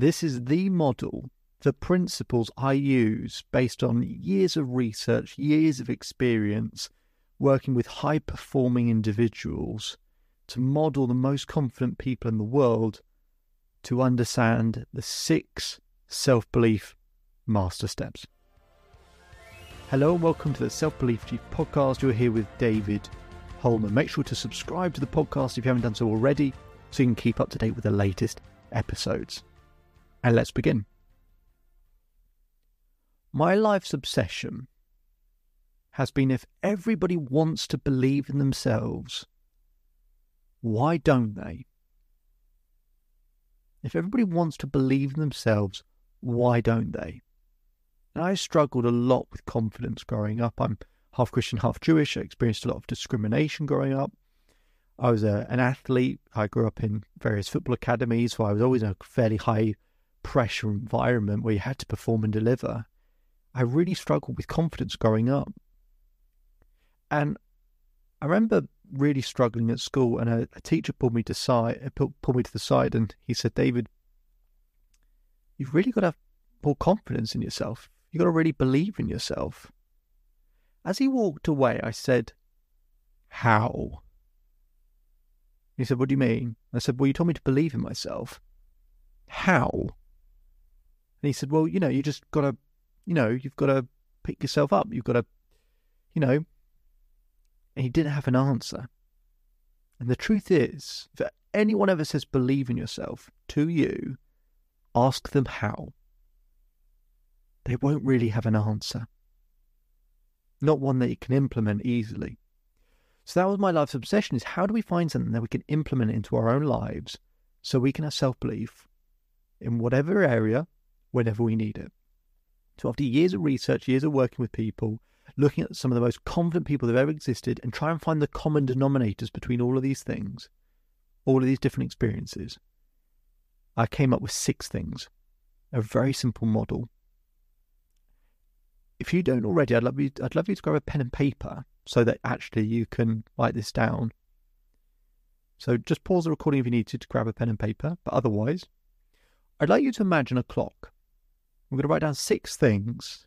This is the model, the principles I use based on years of research, years of experience working with high performing individuals to model the most confident people in the world to understand the six self belief master steps. Hello and welcome to the Self Belief Chief podcast. You're here with David Hulman. Make sure to subscribe to the podcast if you haven't done so already so you can keep up to date with the latest episodes. And let's begin. My life's obsession has been if everybody wants to believe in themselves, why don't they? If everybody wants to believe in themselves, why don't they? And I struggled a lot with confidence growing up. I'm half Christian, half Jewish. I experienced a lot of discrimination growing up. I was a, an athlete. I grew up in various football academies, so I was always in a fairly high pressure environment where you had to perform and deliver. I really struggled with confidence growing up. And I remember really struggling at school, and a, a teacher pulled me to side, uh, pulled me to the side, and he said, "David, you've really got to have more confidence in yourself. You've got to really believe in yourself." As he walked away, I said, "How?" He said, "What do you mean?" I said, "Well, you told me to believe in myself. How?" And he said, "Well, you know, you just got to, you know, you've got to pick yourself up. You've got to, you know." And he didn't have an answer. And the truth is, if anyone ever says believe in yourself to you, ask them how. They won't really have an answer. Not one that you can implement easily. So that was my life's obsession is how do we find something that we can implement into our own lives so we can have self-belief in whatever area whenever we need it. So after years of research, years of working with people, looking at some of the most confident people that have ever existed and try and find the common denominators between all of these things, all of these different experiences. I came up with six things, a very simple model. If you don't already, I'd love you. I'd love you to grab a pen and paper so that actually you can write this down. So just pause the recording if you need to to grab a pen and paper. But otherwise, I'd like you to imagine a clock. I'm going to write down six things.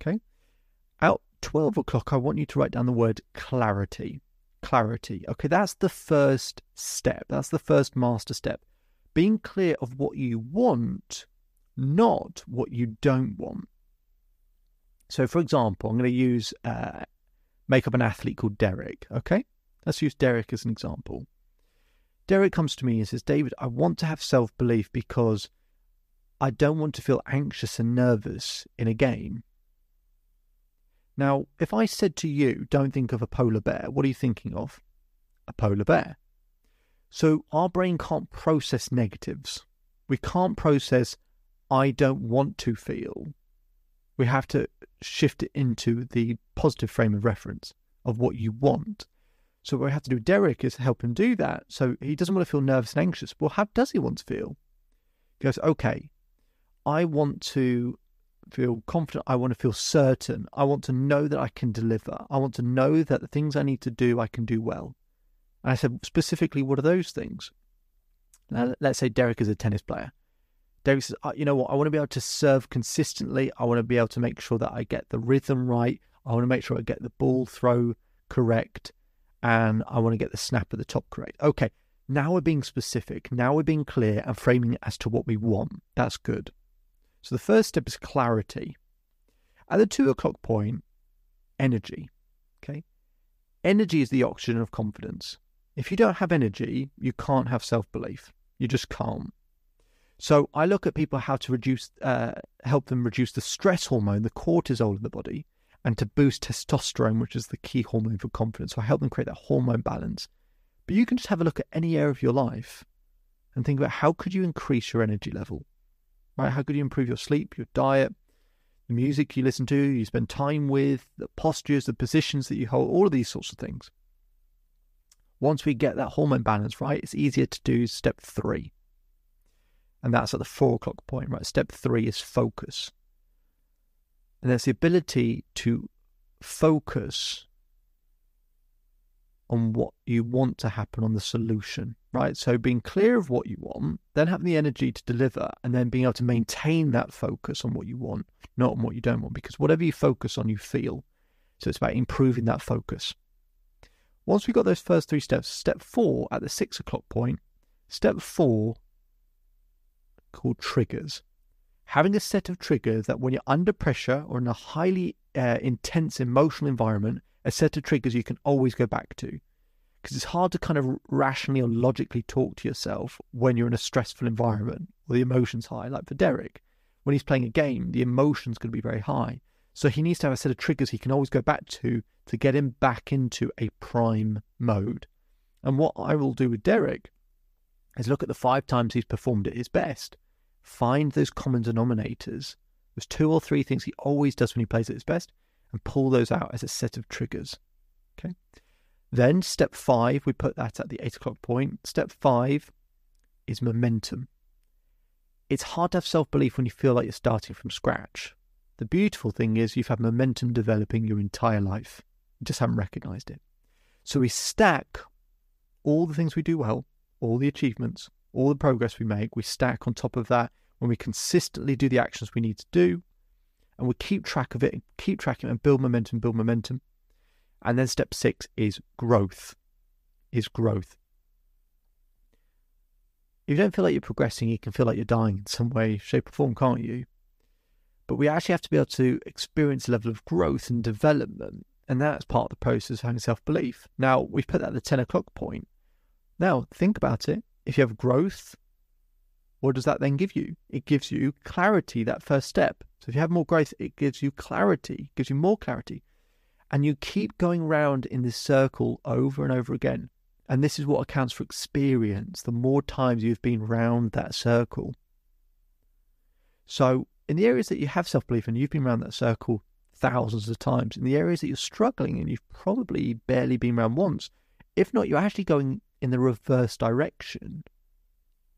Okay. Out 12 o'clock, I want you to write down the word clarity. Clarity. Okay, that's the first step. That's the first master step. Being clear of what you want, not what you don't want. So, for example, I'm going to use uh, make up an athlete called Derek. Okay, let's use Derek as an example. Derek comes to me and says, David, I want to have self belief because I don't want to feel anxious and nervous in a game. Now, if I said to you, don't think of a polar bear, what are you thinking of? A polar bear. So our brain can't process negatives. We can't process, I don't want to feel. We have to shift it into the positive frame of reference of what you want. So what we have to do with Derek is help him do that. So he doesn't want to feel nervous and anxious. Well, how does he want to feel? He goes, okay, I want to feel confident. I want to feel certain. I want to know that I can deliver. I want to know that the things I need to do, I can do well. And I said, specifically, what are those things? Now, let's say Derek is a tennis player. Derek says, you know what? I want to be able to serve consistently. I want to be able to make sure that I get the rhythm right. I want to make sure I get the ball throw correct. And I want to get the snap at the top correct. Okay, now we're being specific. Now we're being clear and framing it as to what we want. That's good. So the first step is clarity. At the two o'clock point, energy. Okay. Energy is the oxygen of confidence. If you don't have energy, you can't have self belief. You just can't. So I look at people how to reduce, uh, help them reduce the stress hormone, the cortisol in the body, and to boost testosterone, which is the key hormone for confidence. So I help them create that hormone balance. But you can just have a look at any area of your life and think about how could you increase your energy level right? How could you improve your sleep, your diet, the music you listen to, you spend time with, the postures, the positions that you hold, all of these sorts of things. Once we get that hormone balance right, it's easier to do step three. And that's at the four o'clock point, right? Step three is focus. And that's the ability to focus on what you want to happen on the solution, right? So being clear of what you want, then having the energy to deliver, and then being able to maintain that focus on what you want, not on what you don't want, because whatever you focus on, you feel. So it's about improving that focus. Once we've got those first three steps, step four at the six o'clock point, step four called triggers. Having a set of triggers that when you're under pressure or in a highly uh, intense emotional environment, a set of triggers you can always go back to. Because it's hard to kind of rationally or logically talk to yourself when you're in a stressful environment or the emotion's high. Like for Derek, when he's playing a game, the emotion's going to be very high. So he needs to have a set of triggers he can always go back to to get him back into a prime mode. And what I will do with Derek is look at the five times he's performed at his best, find those common denominators. There's two or three things he always does when he plays at his best, and pull those out as a set of triggers. Okay. Then step five, we put that at the eight o'clock point. Step five is momentum. It's hard to have self belief when you feel like you're starting from scratch. The beautiful thing is you've had momentum developing your entire life. You just haven't recognized it. So we stack all the things we do well, all the achievements, all the progress we make, we stack on top of that when we consistently do the actions we need to do and we keep track of it keep tracking and build momentum, build momentum. And then step six is growth. Is growth. If you don't feel like you're progressing, you can feel like you're dying in some way, shape, or form, can't you? But we actually have to be able to experience a level of growth and development. And that's part of the process of having self belief. Now, we've put that at the 10 o'clock point. Now, think about it. If you have growth, what does that then give you? It gives you clarity, that first step. So if you have more growth, it gives you clarity, gives you more clarity. And you keep going round in this circle over and over again. And this is what accounts for experience. The more times you've been round that circle. So in the areas that you have self belief and you've been around that circle thousands of times, in the areas that you're struggling and you've probably barely been around once, if not, you're actually going in the reverse direction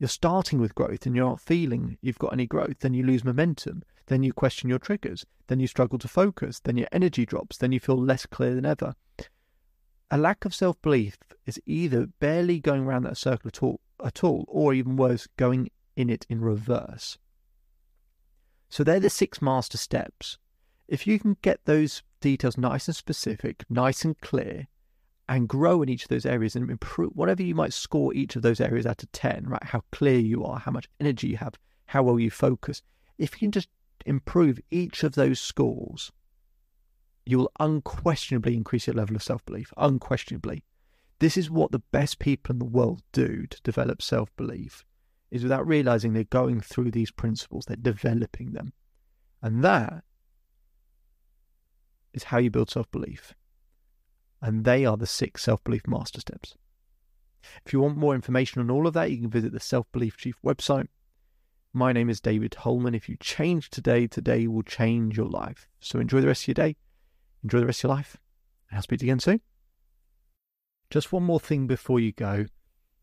you're starting with growth and you're not feeling you've got any growth, then you lose momentum. Then you question your triggers. Then you struggle to focus. Then your energy drops. Then you feel less clear than ever. A lack of self belief is either barely going around that circle at all, at all, or even worse, going in it in reverse. So they're the six master steps. If you can get those details nice and specific, nice and clear, and grow in each of those areas and improve whatever you might score each of those areas out of 10, right? How clear you are, how much energy you have, how well you focus. If you can just improve each of those scores, you will unquestionably increase your level of self belief. Unquestionably. This is what the best people in the world do to develop self belief, is without realizing they're going through these principles, they're developing them. And that is how you build self belief and they are the six self belief master steps. If you want more information on all of that, you can visit the Self Belief Chief website. My name is David Hulman. If you change today, today will change your life. So enjoy the rest of your day, enjoy the rest of your life, and I'll speak to you again soon. Just one more thing before you go.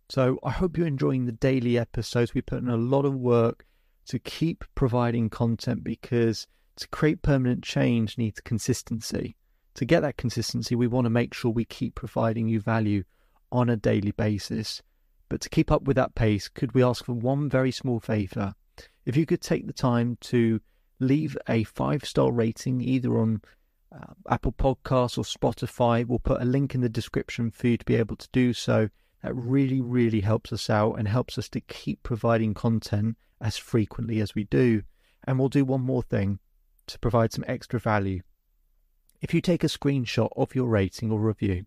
So I hope you're enjoying the daily episodes. We put in a lot of work to keep providing content because to create permanent change needs consistency to get that consistency, we want to make sure we keep providing you value on a daily basis. But to keep up with that pace, could we ask for one very small favor? If you could take the time to leave a five star rating either on uh, Apple Podcasts or Spotify, we'll put a link in the description for you to be able to do so. That really, really helps us out and helps us to keep providing content as frequently as we do. And we'll do one more thing to provide some extra value. If you take a screenshot of your rating or review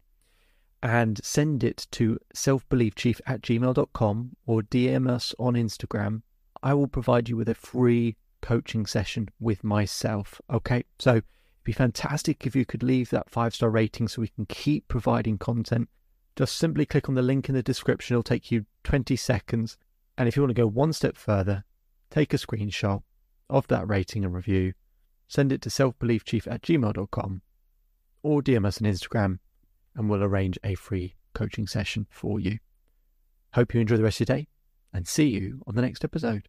and send it to selfbeliefchief at gmail.com or DM us on Instagram, I will provide you with a free coaching session with myself. Okay, so it'd be fantastic if you could leave that five star rating so we can keep providing content. Just simply click on the link in the description, it'll take you 20 seconds. And if you want to go one step further, take a screenshot of that rating and review send it to selfbeliefchief at gmail.com or DM us on Instagram and we'll arrange a free coaching session for you. Hope you enjoy the rest of your day and see you on the next episode.